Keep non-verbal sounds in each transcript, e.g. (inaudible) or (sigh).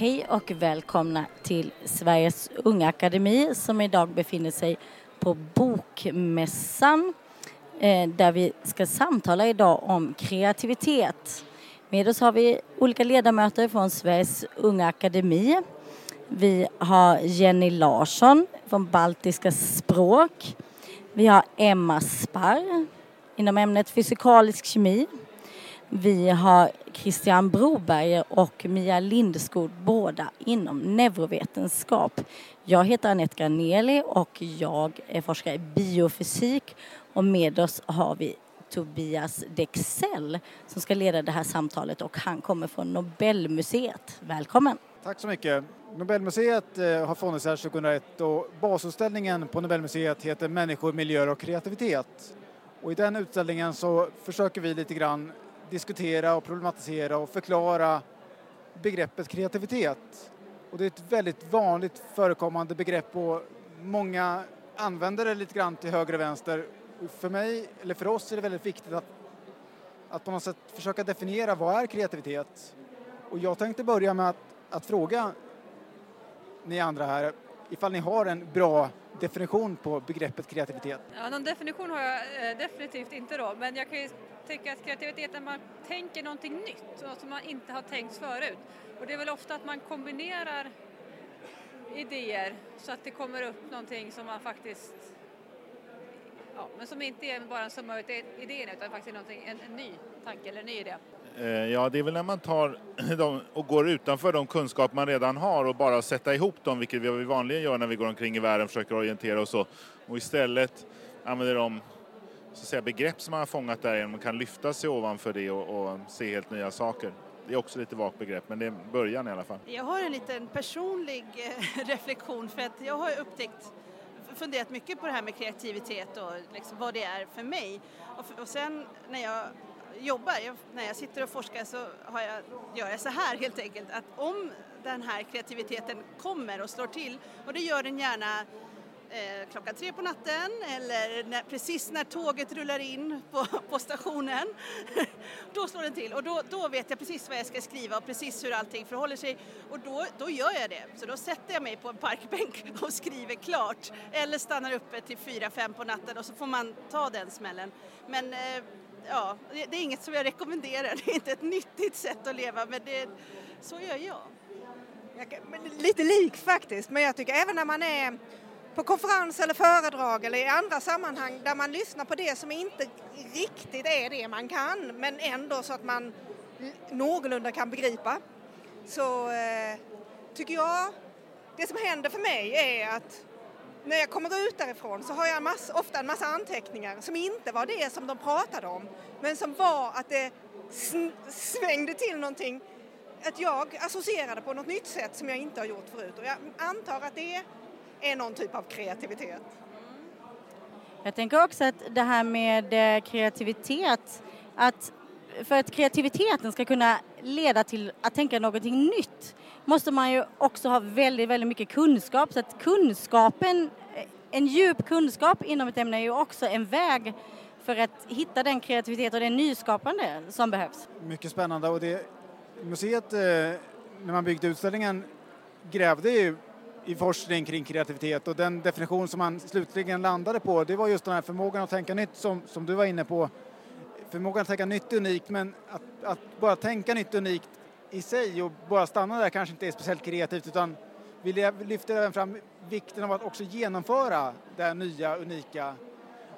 Hej och välkomna till Sveriges Unga Akademi som idag befinner sig på Bokmässan eh, där vi ska samtala idag om kreativitet. Med oss har vi olika ledamöter från Sveriges Unga Akademi. Vi har Jenny Larsson från Baltiska språk. Vi har Emma Sparr inom ämnet fysikalisk kemi. Vi har Christian Broberg och Mia Lindskog, båda inom neurovetenskap. Jag heter Anette Graneli och jag är forskare i biofysik och med oss har vi Tobias Dexell som ska leda det här samtalet och han kommer från Nobelmuseet. Välkommen! Tack så mycket. Nobelmuseet eh, har funnits här 2001 och basutställningen på Nobelmuseet heter Människor, miljöer och kreativitet. Och i den utställningen så försöker vi lite grann diskutera och problematisera och förklara begreppet kreativitet. Och det är ett väldigt vanligt förekommande begrepp och många använder det lite grann till höger och vänster. För mig, eller för oss, är det väldigt viktigt att, att på något sätt försöka definiera vad är kreativitet? Och jag tänkte börja med att, att fråga ni andra här ifall ni har en bra definition på begreppet kreativitet. Ja, någon definition har jag eh, definitivt inte då, men jag kan ju tycka att kreativitet är när man tänker någonting nytt, något som man inte har tänkt förut. Och det är väl ofta att man kombinerar idéer så att det kommer upp någonting som man faktiskt Ja, men som inte är bara en summa av idéerna utan faktiskt någonting, en, en ny tanke eller en ny idé. Eh, ja, det är väl när man tar (clears throat) dem och går utanför de kunskaper man redan har och bara sätta ihop dem, vilket vi vanligen gör när vi går omkring i världen och försöker orientera oss och, och istället använder de så att säga, begrepp som man har fångat där man kan lyfta sig ovanför det och, och se helt nya saker. Det är också lite vagt begrepp, men det är början i alla fall. Jag har en liten personlig eh, (laughs) reflektion för att jag har upptäckt funderat mycket på det här med kreativitet och liksom vad det är för mig. Och, och sen när jag jobbar, jag, när jag sitter och forskar så har jag, gör jag så här helt enkelt att om den här kreativiteten kommer och slår till och det gör den gärna eh, klockan tre på natten eller när, precis när tåget rullar in på, (laughs) på stationen. (laughs) då slår den till och då, då vet jag precis vad jag ska skriva och precis hur allting förhåller sig och då, då gör jag det. Så då sätter jag mig på en parkbänk (laughs) och skriver klart eller stannar uppe till fyra, fem på natten och så får man ta den smällen. Men eh, ja, det, det är inget som jag rekommenderar, (laughs) det är inte ett nyttigt sätt att leva men det, så gör jag. jag lite lik faktiskt, men jag tycker även när man är på konferens eller föredrag eller i andra sammanhang där man lyssnar på det som inte riktigt är det man kan men ändå så att man någorlunda kan begripa. Så eh, tycker jag, det som händer för mig är att när jag kommer ut därifrån så har jag mass, ofta en massa anteckningar som inte var det som de pratade om men som var att det svängde till någonting att jag associerade på något nytt sätt som jag inte har gjort förut och jag antar att det är någon typ av kreativitet. Jag tänker också att det här med eh, kreativitet, att för att kreativiteten ska kunna leda till att tänka någonting nytt måste man ju också ha väldigt, väldigt mycket kunskap. Så att kunskapen, eh, en djup kunskap inom ett ämne är ju också en väg för att hitta den kreativitet och det nyskapande som behövs. Mycket spännande och det museet, eh, när man byggde utställningen, grävde ju i forskning kring kreativitet och den definition som man slutligen landade på det var just den här förmågan att tänka nytt som, som du var inne på. Förmågan att tänka nytt är unikt men att, att bara tänka nytt är unikt i sig och bara stanna där kanske inte är speciellt kreativt utan vi lyfter även fram vikten av att också genomföra det nya, unika.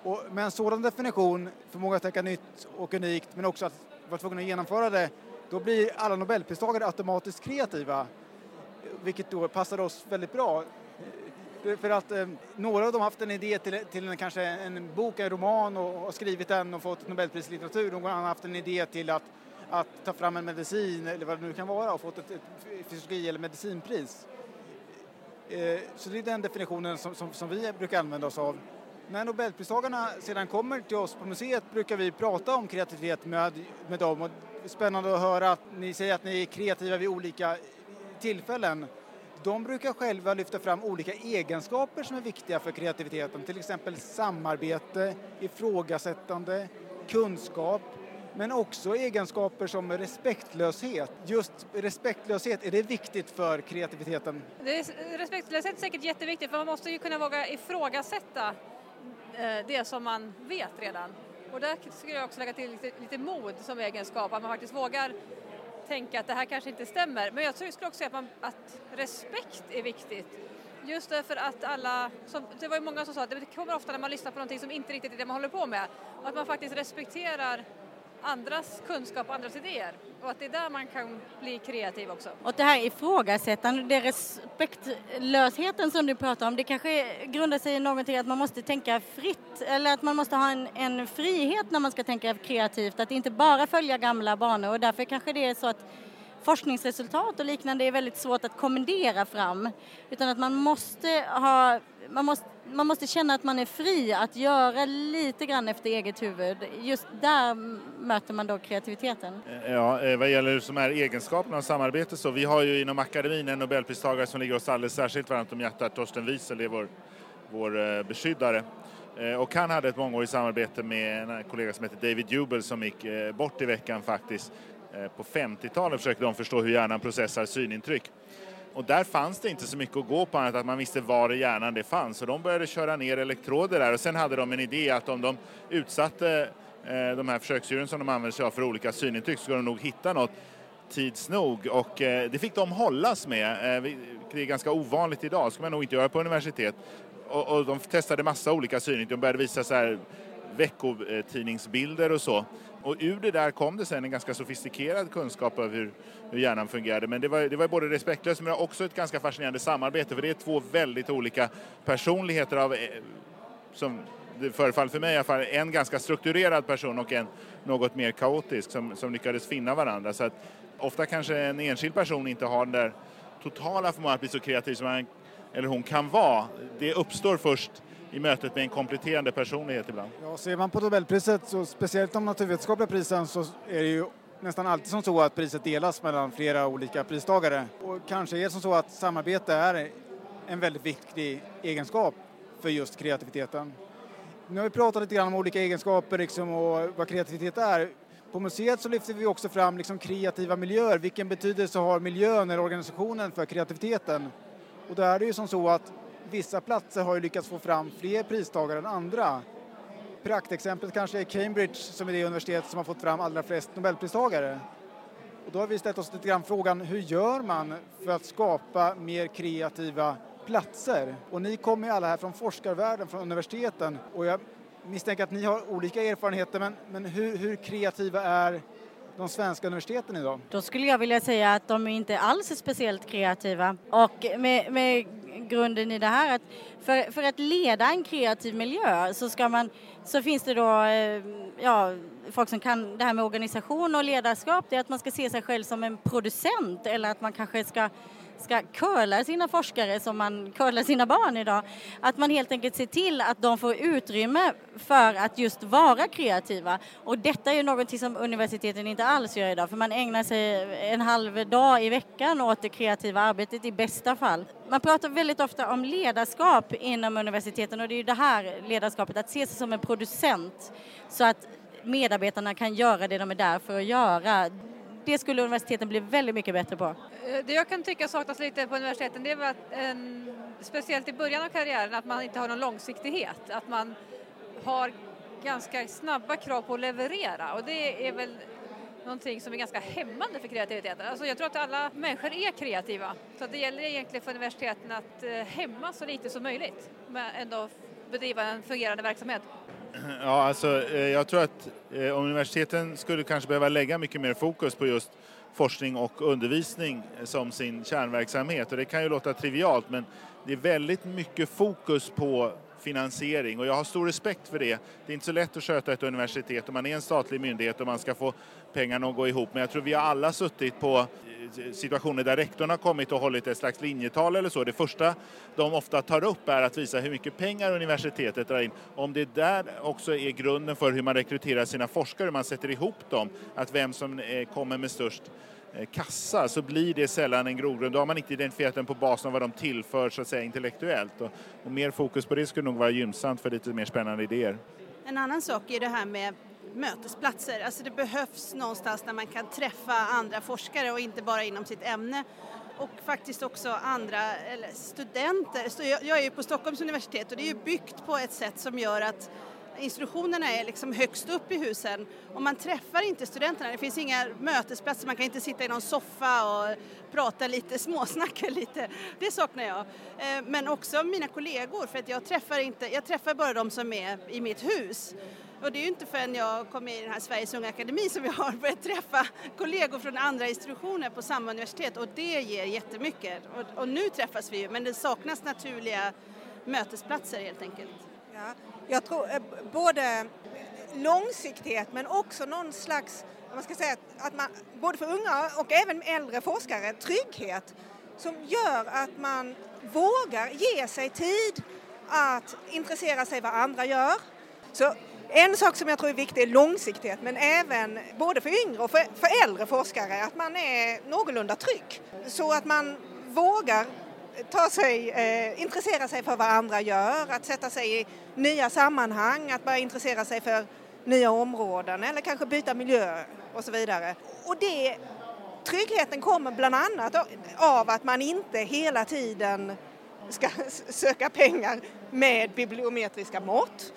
Och med en sådan definition, förmåga att tänka nytt och unikt men också att vara tvungen att genomföra det, då blir alla nobelpristagare automatiskt kreativa vilket då passar oss väldigt bra. För att eh, några av dem har haft en idé till, till en, kanske en bok, en roman och, och skrivit den och fått Nobelpris i litteratur. Någon annan har haft en idé till att, att ta fram en medicin eller vad det nu kan vara och fått ett, ett fysiologi eller medicinpris. Eh, så det är den definitionen som, som, som vi brukar använda oss av. När Nobelpristagarna sedan kommer till oss på museet brukar vi prata om kreativitet med, med dem. Och spännande att höra att ni säger att ni är kreativa vid olika tillfällen. De brukar själva lyfta fram olika egenskaper som är viktiga för kreativiteten, till exempel samarbete, ifrågasättande, kunskap. Men också egenskaper som respektlöshet. Just respektlöshet, är det viktigt för kreativiteten? Det är, respektlöshet är säkert jätteviktigt för man måste ju kunna våga ifrågasätta eh, det som man vet redan. Och där skulle jag också lägga till lite, lite mod som egenskap, att man faktiskt vågar tänka att det här kanske inte stämmer. Men jag skulle också säga att, man, att respekt är viktigt. Just därför att alla, som, det var ju många som sa att det kommer ofta när man lyssnar på någonting som inte riktigt är det man håller på med. Att man faktiskt respekterar andras kunskap och andras idéer. Och att det är där man kan bli kreativ också. Och det här ifrågasättandet, det respektlösheten som du pratar om, det kanske grundar sig i någonting att man måste tänka fritt eller att man måste ha en, en frihet när man ska tänka kreativt, att inte bara följa gamla banor och därför kanske det är så att forskningsresultat och liknande är väldigt svårt att kommendera fram. Utan att man måste ha, man måste, man måste känna att man är fri att göra lite grann efter eget huvud. Just där möter man då kreativiteten. Eh, ja, eh, vad gäller som är egenskaperna av samarbete så vi har ju inom akademin en nobelpristagare som ligger oss alldeles särskilt varmt om hjärtat. Torsten Wiesel är vår, vår eh, beskyddare. Och han hade ett mångårigt samarbete med en kollega som heter David Jubel som gick bort i veckan faktiskt. Eh, på 50-talet försökte de förstå hur hjärnan processar synintryck. Och där fanns det inte så mycket att gå på annat att man visste var i hjärnan det fanns. Så de började köra ner elektroder där och sen hade de en idé att om de utsatte eh, de här försöksdjuren som de använde sig av för olika synintryck så skulle de nog hitta något tids nog och eh, det fick de hållas med. Det är ganska ovanligt idag, det ska man nog inte göra på universitet. Och de testade massa olika synintryck, de började visa så här veckotidningsbilder och så. Och ur det där kom det sen en ganska sofistikerad kunskap över hur, hur hjärnan fungerade. Men det var, det var både respektlöst men också ett ganska fascinerande samarbete för det är två väldigt olika personligheter av, eh, som det förefaller för mig i alla fall, en ganska strukturerad person och en något mer kaotisk som, som lyckades finna varandra. Så att ofta kanske en enskild person inte har den där totala förmågan att bli så kreativ som han eller hon kan vara. Det uppstår först i mötet med en kompletterande personlighet ibland. Ja, ser man på Nobelpriset, så speciellt de naturvetenskapliga prisen, så är det ju nästan alltid som så att priset delas mellan flera olika pristagare. Och kanske är det som så att samarbete är en väldigt viktig egenskap för just kreativiteten. Nu har vi pratat lite grann om olika egenskaper liksom och vad kreativitet är. På museet så lyfter vi också fram liksom kreativa miljöer. Vilken betydelse har miljön eller organisationen för kreativiteten? Och då är det ju som så att vissa platser har ju lyckats få fram fler pristagare än andra. Praktexemplet kanske är Cambridge som är det universitet som har fått fram allra flest nobelpristagare. Och då har vi ställt oss lite grann frågan, hur gör man för att skapa mer kreativa platser? Och ni kommer ju alla här från forskarvärlden, från universiteten och jag misstänker att ni har olika erfarenheter men, men hur, hur kreativa är de svenska universiteten idag? Då skulle jag vilja säga att de inte alls är speciellt kreativa. Och med, med grunden i det här att för, för att leda en kreativ miljö så ska man så finns det då eh, ja, folk som kan det här med organisation och ledarskap. Det är att man ska se sig själv som en producent eller att man kanske ska ska curla sina forskare som man curlar sina barn idag. Att man helt enkelt ser till att de får utrymme för att just vara kreativa. Och detta är ju någonting som universiteten inte alls gör idag för man ägnar sig en halv dag i veckan åt det kreativa arbetet i bästa fall. Man pratar väldigt ofta om ledarskap inom universiteten och det är ju det här ledarskapet, att se sig som en producent så att medarbetarna kan göra det de är där för att göra det skulle universiteten bli väldigt mycket bättre på. Eh, det jag kan tycka saknas lite på universiteten det är att en, speciellt i början av karriären att man inte har någon långsiktighet. Att man har ganska snabba krav på att leverera och det är väl någonting som är ganska hämmande för kreativiteten. Alltså jag tror att alla människor är kreativa så det gäller egentligen för universiteten att eh, hämma så lite som möjligt men ändå bedriva en fungerande verksamhet. (clears throat) Ja, alltså, eh, jag tror att eh, universiteten skulle kanske behöva lägga mycket mer fokus på just forskning och undervisning eh, som sin kärnverksamhet. Och det kan ju låta trivialt men det är väldigt mycket fokus på finansiering och jag har stor respekt för det. Det är inte så lätt att sköta ett universitet om man är en statlig myndighet och man ska få pengarna att gå ihop. Men jag tror vi har alla suttit på situationer där rektorn har kommit och hållit ett slags linjetal eller så. Det första de ofta tar upp är att visa hur mycket pengar universitetet drar in. Om det där också är grunden för hur man rekryterar sina forskare, hur man sätter ihop dem, att vem som eh, kommer med störst eh, kassa så blir det sällan en grogrund. Då har man inte identifierat den på basen av vad de tillför så att säga intellektuellt. Och, och mer fokus på det skulle nog vara gynnsamt för lite mer spännande idéer. En annan sak är det här med mötesplatser. Alltså det behövs någonstans där man kan träffa andra forskare och inte bara inom sitt ämne och faktiskt också andra eller studenter. Så jag, jag är ju på Stockholms universitet och det är ju byggt på ett sätt som gör att institutionerna är liksom högst upp i husen och man träffar inte studenterna. Det finns inga mötesplatser, man kan inte sitta i någon soffa och prata lite, småsnacka lite. Det saknar jag. Eh, men också mina kollegor för att jag träffar, inte, jag träffar bara de som är i mitt hus. Och det är ju inte förrän jag kom med i den här Sveriges Unga Akademi som jag har börjat träffa kollegor från andra institutioner på samma universitet och det ger jättemycket. Och, och nu träffas vi ju men det saknas naturliga mötesplatser helt enkelt. Ja, jag tror eh, både långsiktighet men också någon slags, man ska säga att man, både för unga och även äldre forskare, trygghet som gör att man vågar ge sig tid att intressera sig vad andra gör. Så en sak som jag tror är viktig är långsiktighet men även både för yngre och för, för äldre forskare att man är någorlunda trygg. Så att man vågar ta sig, eh, intressera sig för vad andra gör, att sätta sig i nya sammanhang, att börja intressera sig för nya områden eller kanske byta miljö och så vidare. Och det, tryggheten kommer bland annat av att man inte hela tiden ska söka pengar med bibliometriska mått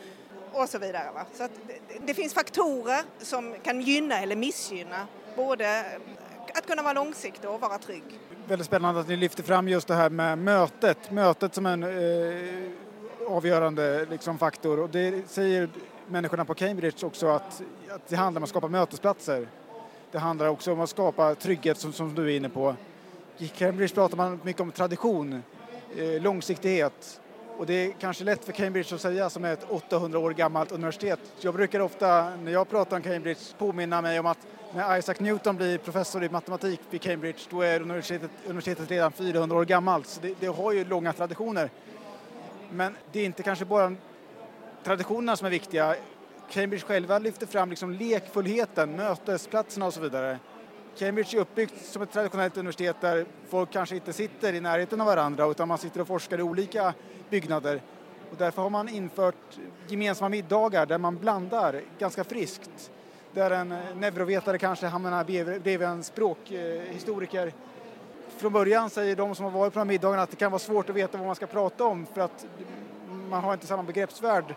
och så vidare. Va? Så det, det, finns faktorer som kan gynna eller missgynna både att kunna vara långsiktig och vara trygg. Väldigt spännande att ni lyfter fram just det här med mötet, mötet som en eh, avgörande liksom, faktor och det säger människorna på Cambridge också att, att det handlar om att skapa mötesplatser. Det handlar också om att skapa trygghet som, som du är inne på. I Cambridge pratar man mycket om tradition, eh, långsiktighet och det är kanske lätt för Cambridge att säga som är ett 800 år gammalt universitet. Jag brukar ofta när jag pratar om Cambridge påminna mig om att när Isaac Newton blir professor i matematik vid Cambridge då är universitetet, universitetet redan 400 år gammalt. Så det, det har ju långa traditioner. Men det är inte kanske bara traditionerna som är viktiga. Cambridge själva lyfter fram liksom lekfullheten, mötesplatserna och så vidare. Cambridge är uppbyggt som ett traditionellt universitet där folk kanske inte sitter i närheten av varandra utan man sitter och forskar i olika byggnader. Och därför har man infört gemensamma middagar där man blandar ganska friskt. Där en neurovetare kanske hamnar bredvid en språkhistoriker. Från början säger de som har varit på de här middagarna att det kan vara svårt att veta vad man ska prata om för att man har inte samma begreppsvärld.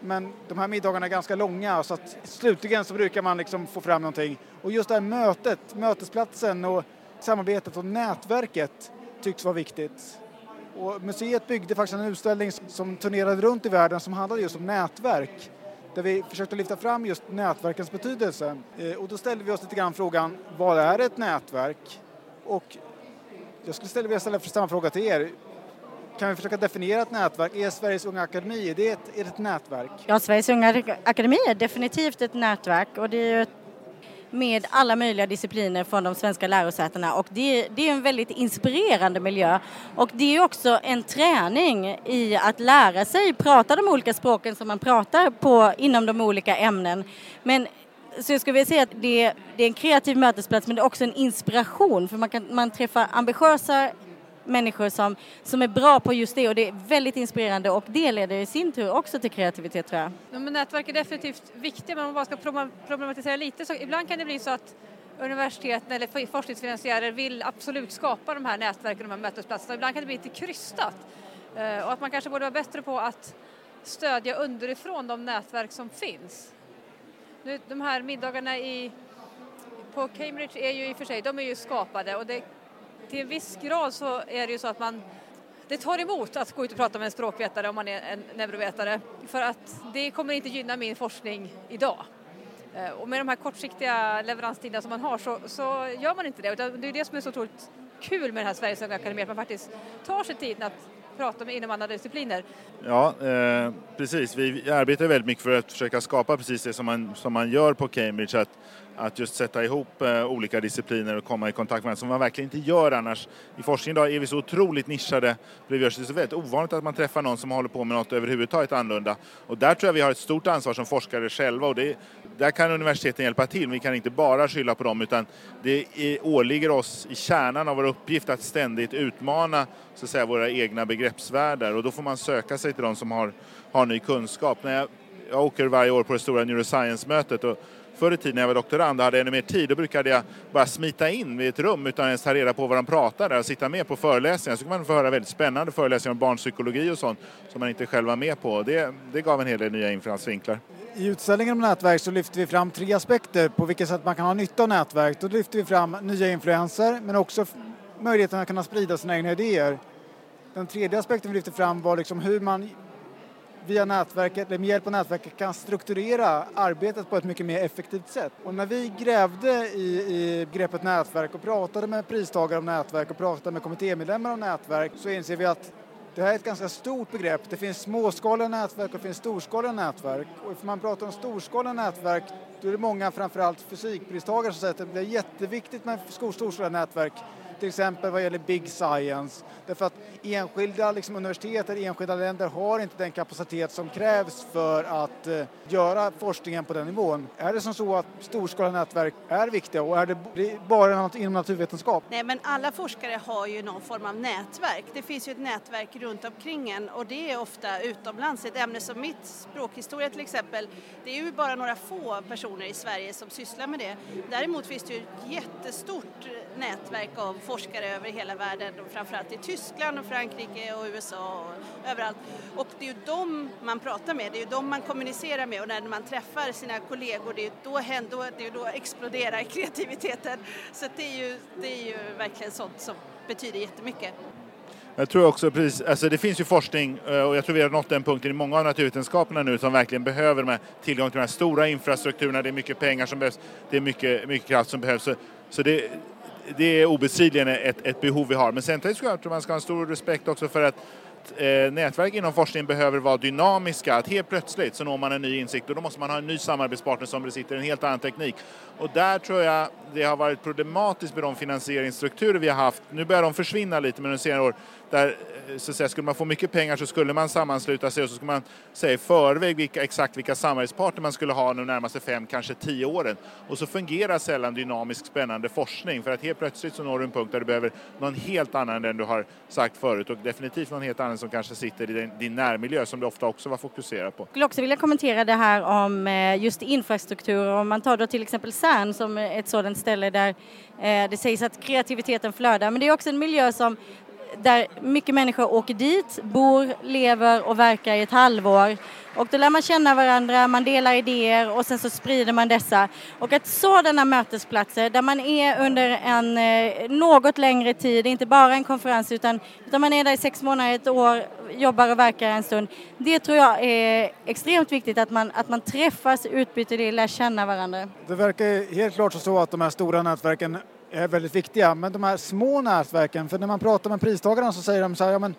Men de här middagarna är ganska långa så att slutligen så brukar man liksom få fram någonting. Och just det här mötet, mötesplatsen och samarbetet och nätverket tycks vara viktigt. Och museet byggde faktiskt en utställning som turnerade runt i världen som handlade just om nätverk. Där vi försökte lyfta fram just nätverkens betydelse. Eh, och då ställde vi oss lite grann frågan, vad är ett nätverk? Och jag skulle vilja ställa samma fråga till er. Kan vi försöka definiera ett nätverk? Är Sveriges Unga Akademi är det ett, är det ett nätverk? Ja, Sveriges Unga Akademi är definitivt ett nätverk och det är ju med alla möjliga discipliner från de svenska lärosätena och det, det är en väldigt inspirerande miljö. Och det är också en träning i att lära sig prata de olika språken som man pratar på inom de olika ämnen. Men så jag skulle vilja säga att det, det är en kreativ mötesplats men det är också en inspiration för man, kan, man träffar ambitiösa människor som, som är bra på just det och det är väldigt inspirerande och det leder i sin tur också till kreativitet tror jag. Ja, men nätverk är definitivt viktiga men om man bara ska problematisera lite så ibland kan det bli så att universiteten eller forskningsfinansiärer vill absolut skapa de här nätverken, de här mötesplatserna. Ibland kan det bli lite krystat eh, och att man kanske borde vara bättre på att stödja underifrån de nätverk som finns. Nu, de här middagarna i, på Cambridge är ju i och för sig, de är ju skapade och det till en viss grad så är det ju så att man det tar emot att gå ut och prata med en språkvetare om man är en neurovetare för att det kommer inte gynna min forskning idag. Eh, och med de här kortsiktiga leveranstiderna som man har så, så gör man inte det. Utan det är det som är så otroligt kul med den här Sveriges Unga Akademi, att man faktiskt tar sig tiden att prata med inom andra discipliner. Ja, eh, precis. Vi arbetar väldigt mycket för att försöka skapa precis det som man, som man gör på Cambridge, att att just sätta ihop eh, olika discipliner och komma i kontakt med som man verkligen inte gör annars. I forskningen idag är vi så otroligt nischade, det görs sig så väldigt ovanligt att man träffar någon som håller på med något överhuvudtaget annorlunda. Och där tror jag vi har ett stort ansvar som forskare själva och det, där kan universiteten hjälpa till, vi kan inte bara skylla på dem utan det är, åligger oss i kärnan av vår uppgift att ständigt utmana så att säga, våra egna begreppsvärldar och då får man söka sig till de som har, har ny kunskap. När jag jag åker varje år på det stora neuroscience-mötet och Förr i tiden när jag var doktorand och hade ännu mer tid, då brukade jag bara smita in i ett rum utan ens ta reda på vad de pratade och sitta med på föreläsningar. Så kan man få höra väldigt spännande föreläsningar om barnpsykologi och sånt som man inte själv var med på. Det, det gav en hel del nya infallsvinklar. I utställningen om nätverk så lyfter vi fram tre aspekter på vilket sätt man kan ha nytta av nätverk. Då lyfter vi fram nya influenser men också möjligheten att kunna sprida sina egna idéer. Den tredje aspekten vi lyfte fram var liksom hur man via nätverket, eller med hjälp av nätverket kan strukturera arbetet på ett mycket mer effektivt sätt. Och när vi grävde i, i begreppet nätverk och pratade med pristagare om nätverk och pratade med kommittémedlemmar om nätverk så inser vi att det här är ett ganska stort begrepp. Det finns småskaliga nätverk och det finns storskaliga nätverk. Och om man pratar om storskaliga nätverk då är det många, framförallt fysikpristagare, som säger att det är jätteviktigt med storskaliga nätverk till exempel vad gäller big science. Därför att enskilda liksom, universitet eller enskilda länder har inte den kapacitet som krävs för att eh, göra forskningen på den nivån. Är det som så att storskaliga nätverk är viktiga och är det bara något inom naturvetenskap? Nej, men alla forskare har ju någon form av nätverk. Det finns ju ett nätverk runt omkring en och det är ofta utomlands. Ett ämne som mitt, språkhistoria till exempel, det är ju bara några få personer i Sverige som sysslar med det. Däremot finns det ju ett jättestort nätverk av forskare över hela världen, framförallt i Tyskland och Frankrike och USA och överallt. Och det är ju dem man pratar med, det är ju dem man kommunicerar med och när man träffar sina kollegor, det är ju då, händer, det är då exploderar kreativiteten. Så det är, ju, det är ju verkligen sånt som betyder jättemycket. Jag tror också precis, alltså det finns ju forskning eh, och jag tror vi har nått den punkten i många av naturvetenskaperna nu som verkligen behöver med tillgång till de här stora infrastrukturerna, det är mycket pengar som behövs, det är mycket, mycket kraft som behövs. Så, så det, det är obestridligen ett, ett behov vi har. Men samtidigt tror jag att man ska ha stor respekt också för att eh, nätverk inom forskning behöver vara dynamiska. Att helt plötsligt så når man en ny insikt och då måste man ha en ny samarbetspartner som besitter en helt annan teknik. Och där tror jag det har varit problematiskt med de finansieringsstrukturer vi har haft. Nu börjar de försvinna lite men under senare år. Där, eh, så att säga, skulle man få mycket pengar så skulle man sammansluta sig och så skulle man säga i förväg vilka, exakt vilka samarbetspartner man skulle ha de närmaste fem, kanske tio åren. Och så fungerar sällan dynamisk spännande forskning för att helt plötsligt så når du en punkt där du behöver någon helt annan än den du har sagt förut och definitivt någon helt annan som kanske sitter i din, din närmiljö som du ofta också var fokuserad på. Jag skulle också vilja kommentera det här om eh, just infrastruktur. Om man tar då till exempel CERN som ett sådant ställe där eh, det sägs att kreativiteten flödar. Men det är också en miljö som där mycket människor åker dit, bor, lever och verkar i ett halvår. Och då lär man känna varandra, man delar idéer och sen så sprider man dessa. Och att sådana mötesplatser där man är under en eh, något längre tid, inte bara en konferens utan, utan man är där i sex månader, ett år, jobbar och verkar en stund. Det tror jag är extremt viktigt att man, att man träffas, utbyter det, lär känna varandra. Det verkar helt klart så att de här stora nätverken är väldigt viktiga. Men de här små nätverken, för när man pratar med pristagarna så säger de så här, ja men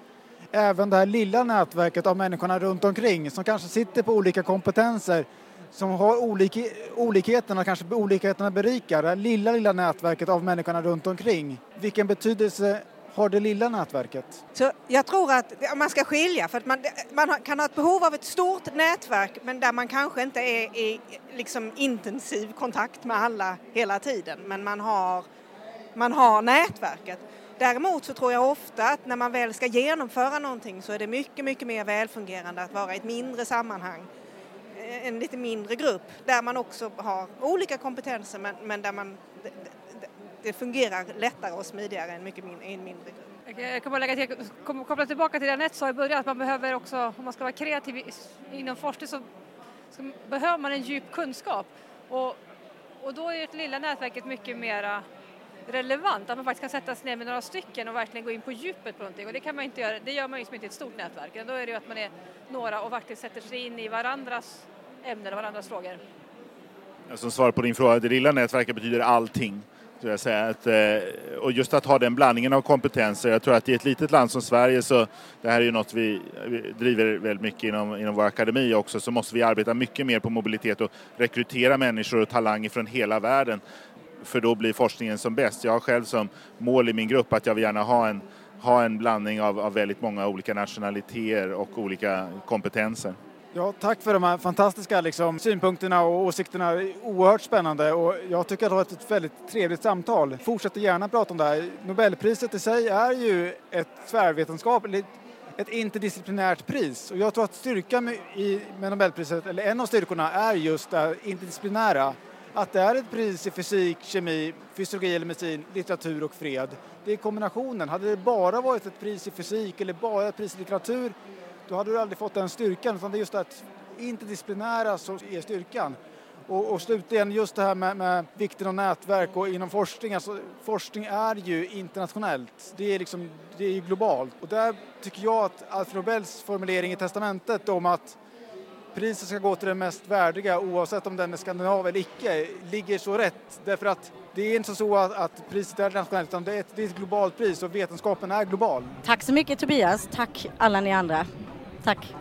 även det här lilla nätverket av människorna runt omkring som kanske sitter på olika kompetenser som har olik, olikheterna, kanske olikheterna berikar. Det här lilla, lilla nätverket av människorna runt omkring. Vilken betydelse har det lilla nätverket? Så jag tror att man ska skilja för att man, man kan ha ett behov av ett stort nätverk men där man kanske inte är i liksom intensiv kontakt med alla hela tiden men man har man har nätverket. Däremot så tror jag ofta att när man väl ska genomföra någonting så är det mycket, mycket mer välfungerande att vara i ett mindre sammanhang, eh, en lite mindre grupp där man också har olika kompetenser men, men där man, det, det, fungerar lättare och smidigare än mycket mindre, en mindre grupp. Jag kan bara lägga till, koppla tillbaka till det Anette sa i början, att man behöver också, om man ska vara kreativ inom forskning så, så behöver man en djup kunskap. Och, och då är det lilla nätverket mycket mera relevant, att man faktiskt kan sätta sig ner med några stycken och verkligen gå in på djupet på någonting och det kan man inte göra, det gör man ju inte i ett stort nätverk, då är det ju att man är några och faktiskt sätter sig in i varandras ämnen och varandras frågor. Som svar på din fråga, det lilla nätverket betyder allting. Jag säga. Att, eh, och just att ha den blandningen av kompetenser. Jag tror att i ett litet land som Sverige så, det här är ju något vi, driver väldigt mycket inom, inom vår akademi också, så måste vi arbeta mycket mer på mobilitet och rekrytera människor och talanger från hela världen för då blir forskningen som bäst. Jag har själv som mål i min grupp att jag vill gärna ha en, ha en blandning av, av väldigt många olika nationaliteter och olika kompetenser. Ja, tack för de här fantastiska liksom, synpunkterna och åsikterna. Oerhört spännande och jag tycker att det har varit ett väldigt trevligt samtal. Fortsätt gärna prata om det här. Nobelpriset i sig är ju ett tvärvetenskapligt ett interdisciplinärt pris. Och jag tror att styrkan med, i, med Nobelpriset, eller en av styrkorna, är just det interdisciplinära. Att det är ett pris i fysik, kemi, fysiologi eller medicin, litteratur och fred. Det är kombinationen. Hade det bara varit ett pris i fysik eller bara ett pris i litteratur, då hade du aldrig fått den styrkan. Utan det är just det interdisciplinära som är styrkan. Och, och slutligen just det här med, med, vikten av nätverk och inom forskning. Alltså, forskning är ju internationellt, det är, liksom, det är globalt. Och där tycker jag att Alfred Nobels formulering i testamentet om att priset ska gå till den mest värdiga oavsett om den är skandinav eller icke ligger så rätt. Därför att det är inte så att, att priset är nationellt utan det är, ett, det är ett globalt pris och vetenskapen är global. Tack så mycket Tobias, tack alla ni andra. Tack.